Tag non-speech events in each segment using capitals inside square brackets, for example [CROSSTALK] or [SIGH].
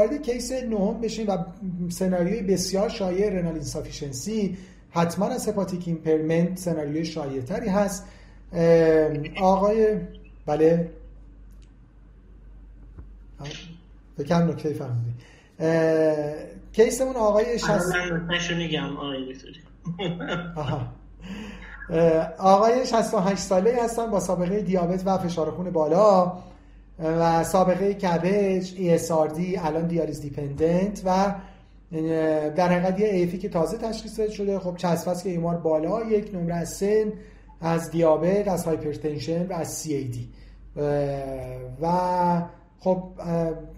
وارد case نهم بشیم و سناریوی بسیار شایع renal insufficiency حتما از hepatic impairment سناریوی شایع تری هست آقای بله. بکن نکته فرمودی. case مون آقای شست میگم آقای [LAUGHS] آقای 68 ساله هستن با سابقه دیابت و فشار خون بالا. و سابقه CABG ESRD الان دیالیز dependent و در حقیقت یه AF ی که تازه تشخیص شده خب چسب که ایمار بالا یک نمره از سن از دیابت از hypertension و از CAD و خب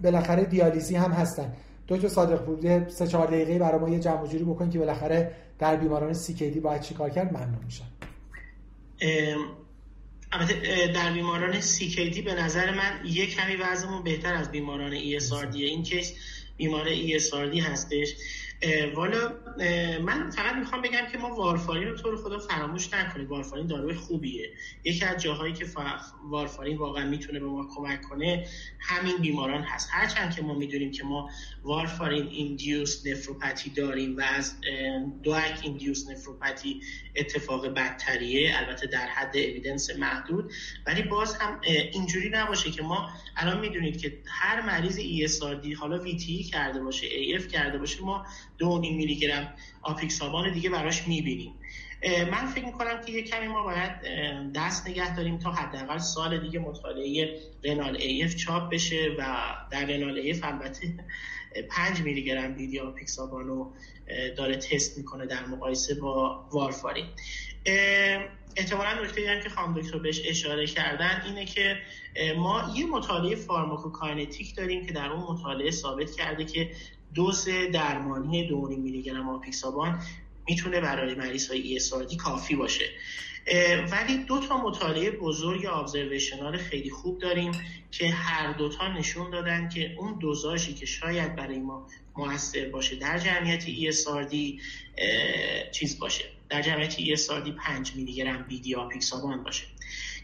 بالاخره دیالیزی هم هستن. دکتر صادق پور سه چهار دقیقه برای ما یه جمع جوری بکن که بالاخره در بیماران CKD باید چیکار کرد؟ ممنون میشم. در بیماران CKD به نظر من یه کمی وضعمون بهتر از بیماران ESRD این کیس بیمار ESRD هستش. والا من فقط می‌خوام بگم که ما وارفارین رو طور خدا فراموش نکنید وارفارین داروی خوبیه. یکی از جاهایی که وارفارین واقعا می‌تونه به ما کمک کنه همین بیماران هست. هرچند که ما می‌دونیم که ما وارفارین ایندیوس نفروپاتی داریم و از دوک ایندیوس نفروپاتی اتفاق بدتریه. البته در حد evidence محدود. ولی باز هم اینجوری نباشه که ما الان می‌دونید که هر مریض ESRD حالا VTE کرده باشه AF کرده باشه ما دو نیم میلی گرم آپیکسابان دیگه براش می‌بینیم. من فکر می‌کنم که یه کمی ما باید دست نگه داریم تا حداقل سال دیگه مطالعه RENAL-AF چاپ بشه و در RENAL-AF البته 5 میلی گرم BID آپیکسابان رو داره تست می‌کنه در مقایسه با وارفارین احتمالا نکته هم که خانم دکتر بهش اشاره کردن اینه که ما یه مطالعه pharmacokinetic داریم که در اون مطالعه ثابت کرده که دوز درمانی 2 میلی گرم آپیکسابان می‌تونه برای مریض های ESRD کافی باشه. ولی دو تا مطالعه بزرگ observational خیلی خوب داریم که هر دوتا نشون دادن که اون دوزاژی که شاید برای ما موثر باشه. در جمعیت ESRD چیز باشه. در جمعیت ESRD 5 میلی گرم بیدی آپیکسابان باشه.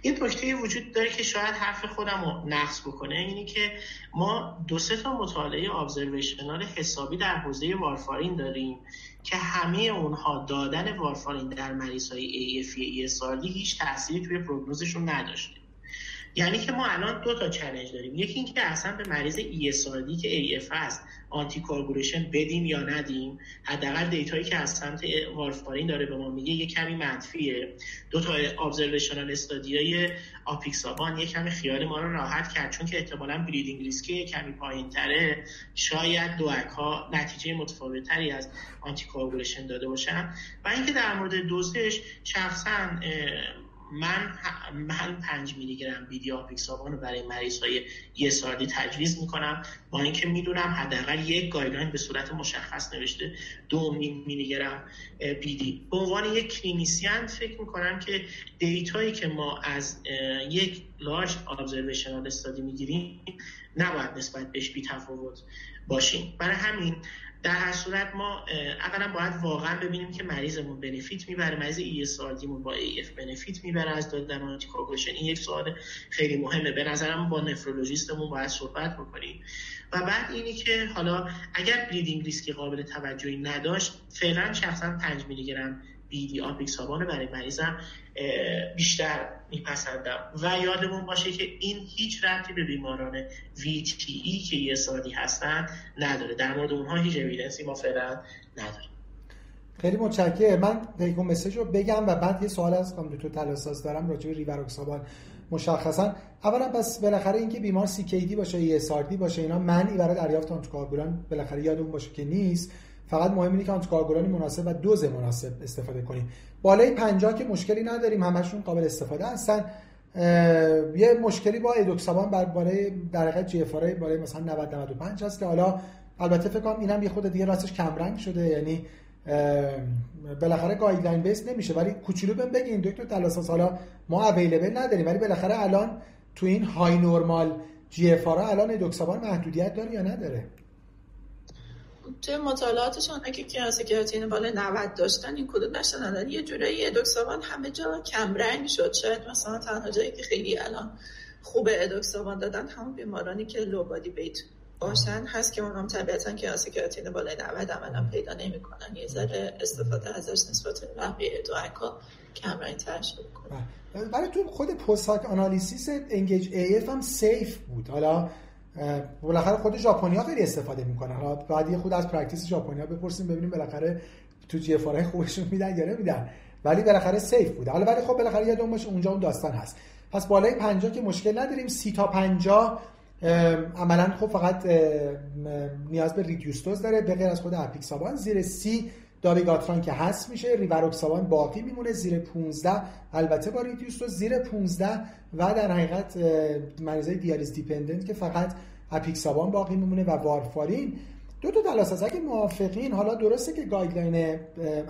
یه نکته وجود داره که شاید حرف خودم رو نقص بکنه اینی که ما دو سه تا مطالعه ابزرویشنال حسابی در حوزه وارفارین داریم که همه اونها دادن وارفارین در مریض های AFE ESRD هیچ تأثیری توی پروگنوزشون نداشته. یعنی که ما الان دو تا چالش داریم. یکی اینکه اصلا به مریض ESRD که AF هست anticoagulation بدیم یا ندیم حداقل data یی که از سمت وارفارین داره به ما میگه یه کمی منفیه. دو تا observational study ای آپیکسابان یه کمی خیال ما رو راحت کرد چون که احتمالاً bleeding risk یه کمی پایینتره. شاید دو ها نتیجه متفاوتتری از anticoagulation داده باشن. و اینکه در مورد دوزش شخصا من من 5 میلی گرم BID آپیکسابان رو برای مریض های ESRD تجویز می‌کنم. با اینکه می‌دونم حداقل یک guideline به صورت مشخص نوشته دو میلی گرم BID به عنوان یک clinician فکر می‌کنم که data یی که ما از یک large observational study می‌گیریم نباید نسبت بهش بی تفاوت باشیم. برای همین در هر صورت ما اولا باید واقعا ببینیم که مریضمون benefit می‌بره مریض ای مون با AF benefit می‌بره از دادن anticoagulation این یک سوال خیلی مهمه. به نظرم با نفرولوژیستمون باید صحبت بکنیم. و بعد اینی که حالا اگر bleeding risk ی قابل توجهی نداشت فعلا شخصا 5 میلی گرم BID آپیکسابان برای مریضم بیشتر میپسندم. و یادمون باشه که این هیچ ربطی به بیماران ای که ESRD هستن نداره. در مورد اونها هیچ evidence ی ما فعلا نداریم. خیلی متشکرم. من take-home message رو بگم و بعد یه سوال از خانم تو تلاساس دارم راجع به ریواروکسابان مشخصا. اولا پس بالاخره اینکه بیمار CKD باشه یا ESRD باشه اینا منعی برای دریافت anticoagulant بالاخره یادمون باشه که نیست. فقط مهم اینه که anticoagulant ی مناسب و دوز مناسب استفاده کنیم. بالای 50 که مشکلی نداریم همشون قابل استفاده هستن. یه مشکلی با ادوکسابان بر بالای در حقیقت GFR بالای مثلا 90 95 هست که حالا البته فکر کنم اینم یه خود دیگه راستش کم رنگ شده. یعنی بالاخره guideline base نمیشه. ولی کوچولو بهم بگین دکتر تلاساس حالا ما اویلیبل نداریم ولی بالاخره الان تو این های نورمال جی اف الان ادوکسابان محدودیت داره یا نداره؟ توی مطالعاتشون اگه کیاس کراتین بالای 90 داشتن این کدو داشتن الان یه جورایی ادوکسابان همه جا کم رنگ شد. شاید مثلا تنها جایی که خیلی الان خوب ادوکسابان دادن همون بیمارانی که لو بادی بیت باشن هست که اونم طبیعتا که کراتین بالای 90 عملا پیدا نمی‌کنن. یه ذره استفاده ازش نسبت به بقیه دو کمرنگ تر شده برای تو خود post hoc analysis ENGAGE AF هم safe بود. حالا بالاخره خود ژاپنیا خیلی استفاده می‌کنن. حالا بعد یه خود از practice ژاپنیا بپرسیم ببینیم بالاخره تو جی اف خوبشون میدن یا نمیدن. ولی بالاخره safe بوده. حالا ولی خب بالاخره یادمون باشه اونجا اون داستان هست. پس بالای 50 که مشکل نداریم سی تا 50 عملا خب فقط نیاز به reduced dose داره به غیر از خود اپیکسابان زیر سی دابیگاتران که هست میشه ریوروکسابان باقی میمونه زیر 15 البته با reduced dose زیر 15 و در حقیقت مریضای دیالیز dependent که فقط اپیکسابان باقی میمونه و وارفارین. دو تا دلاس از اگه موافقین حالا درسته که guideline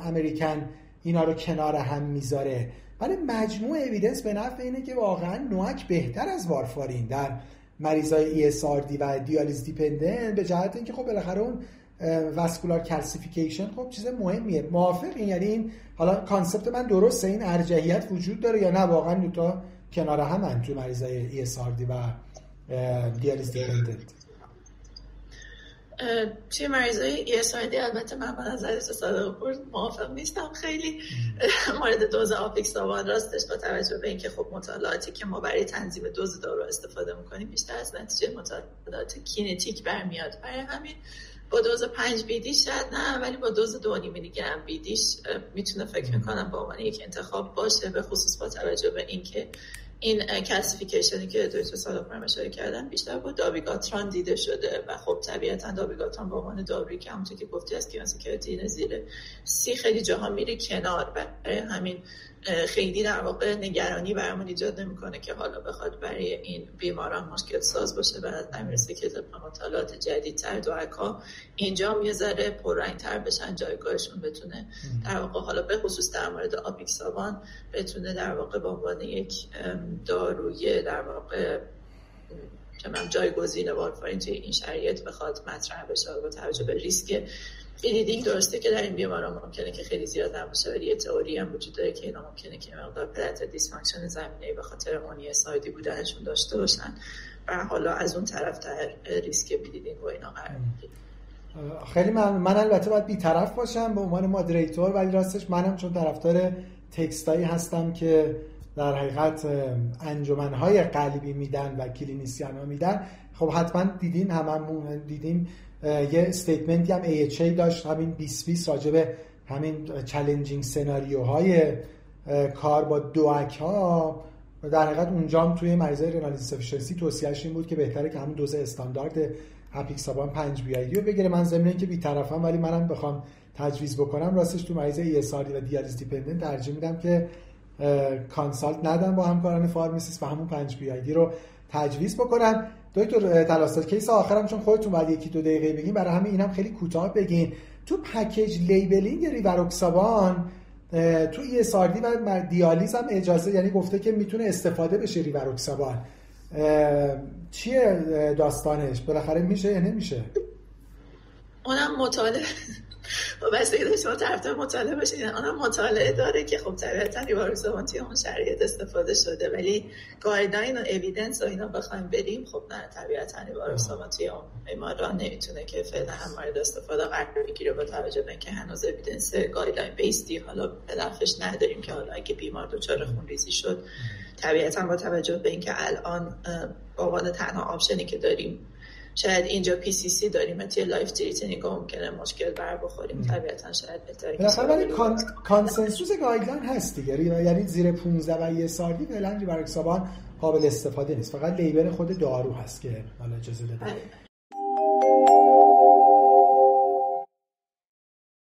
American اینا رو کنار هم می‌ذاره ولی مجموع evidence به نفع اینه که واقعا NOAC بهتر از وارفارین در مریضای ESRD و دیالیز dependent به جهت اینکه خب بالاخره اون vascular calcification خب چیز مهمیه. موافق؟ این یعنی این حالا concept من درسته؟ این ارجحیت وجود داره یا نه؟ واقعا دو تا کنار هم تو مریضای ESRD و دیالیز dependent توی مریضای ESRD البته من به نظر صادق پور موافق نیستم خیلی. مورد دوز آپیکسابان راستش با توجه به اینکه خب مطالعاتی که ما برای تنظیم دوز دارو استفاده می‌کنیم بیشتر از نتیجه مطالعات kinetic برمیاد. برای همین با دوز پنج بیدیش شاید نه ولی با دوز دو میلی گرم بیدیش می‌تونه فکر می‌کنم با عنوان یک انتخاب باشه به خصوص با توجه به اینکه این کلاسیفیکیشنی که دکتر صادق اشاره کردن بیشتر با دابیگاتران دیده شده و خب طبیعتا دابیگاتران به عنوان دارویی که همونطور که گفتی از کیانسیکراتین زیر سی خیلی جاها میره کنار برای همین خیلی در واقع نگرانی برامون ایجاد نمی‌کنه که حالا بخواد برای این بیماران مشکل ساز باشه بعد امیرسی که طبق مطالعات جدیدتر دوعکا اینجا یه ذره پررنگتر بشن جایگاهشون بتونه در واقع حالا به خصوص در مورد آپیکسابان بتونه در واقع به عنوان یک داروی در واقع جایگزین وارفارین توی این شرایط بخواد مطرح بشه با توجه به ریسک bleeding درسته که در این بیماران ممکنه که خیلی زیاد نباشه ولی یه تئوری هم وجود داره که اینا ممکنه که مقدار platelet dysfunction زمینه به خاطر مونی سایدی بودنشون داشته باشن و حالا از اون طرف تر ریسک bleeding و اینا قرار می‌گیره. خیلی من, من البته باید بیطرف باشم به عنوان moderator ولی راستش منم چون طرفدار text ایی هستم که در حقیقت انجمنهای قلبی میدن و clinician ها میدن. خب حتما دیدین هممون دیدیم یه statement ی هم AHA داشت. همین 2020 راجع همین challenging سناریوهای کار با DOAC ها در حقیقت اونجا هم توی مریضای renal insufficiency توصیهش این بود که بهتره که همین دوز استاندارد اپیکسابان 5 BID رو بگیره. من ضمن که بی‌طرفم ولی منم بخوام تجویز بکنم راستش تو مریض ESRD و دیالیز dependent ترجیح میدم که consult ندم با همکاران pharmacist و همون 5 BID رو تجویز بکنم دکتر تلاستاد case آخرم چون خودتون بعد یکی دو دقیقه بگین برای همین اینم خیلی کوتاه بگین. تو package labeling ریوروکسابان تو ESRD و دیالیز هم اجازه یعنی گفته که می‌تونه استفاده بشه ریوروکسابان چیه داستانش؟ بالاخره میشه یا نمیشه؟ اونم مطالعه. بس دیگه شما طرفدار مطالعه باشید آنها مطالعه داره که خب طبیعتا ریواروکسابان توی اون شرایط استفاده شده. ولی guideline و evidence و اینا بخوایم بریم خب نه طبیعتا ریواروکسابان توی اون بیماران نمی‌تونه که فعلا هم مورد استفاده قرار بگیره با توجه به اینکه هنوز evidence guideline based ی حالا پادزهرش نداریم که حالا اگه بیمار دچار خونریزی شد. طبیعتا با توجه به اینکه الان عنوان تنها option ی که داریم شاید اینجا PCC داریم توی life threatening ممکنه مشکل بر بخوریم. طبیعتا شاید بهتره بالاخره ولی consensus guideline هست دیگه. یعنی زیر 15 و ESRD فعلا ریواروکسابان قابل استفاده نیست. فقط label خود دارو هست که حالا اجازه داده.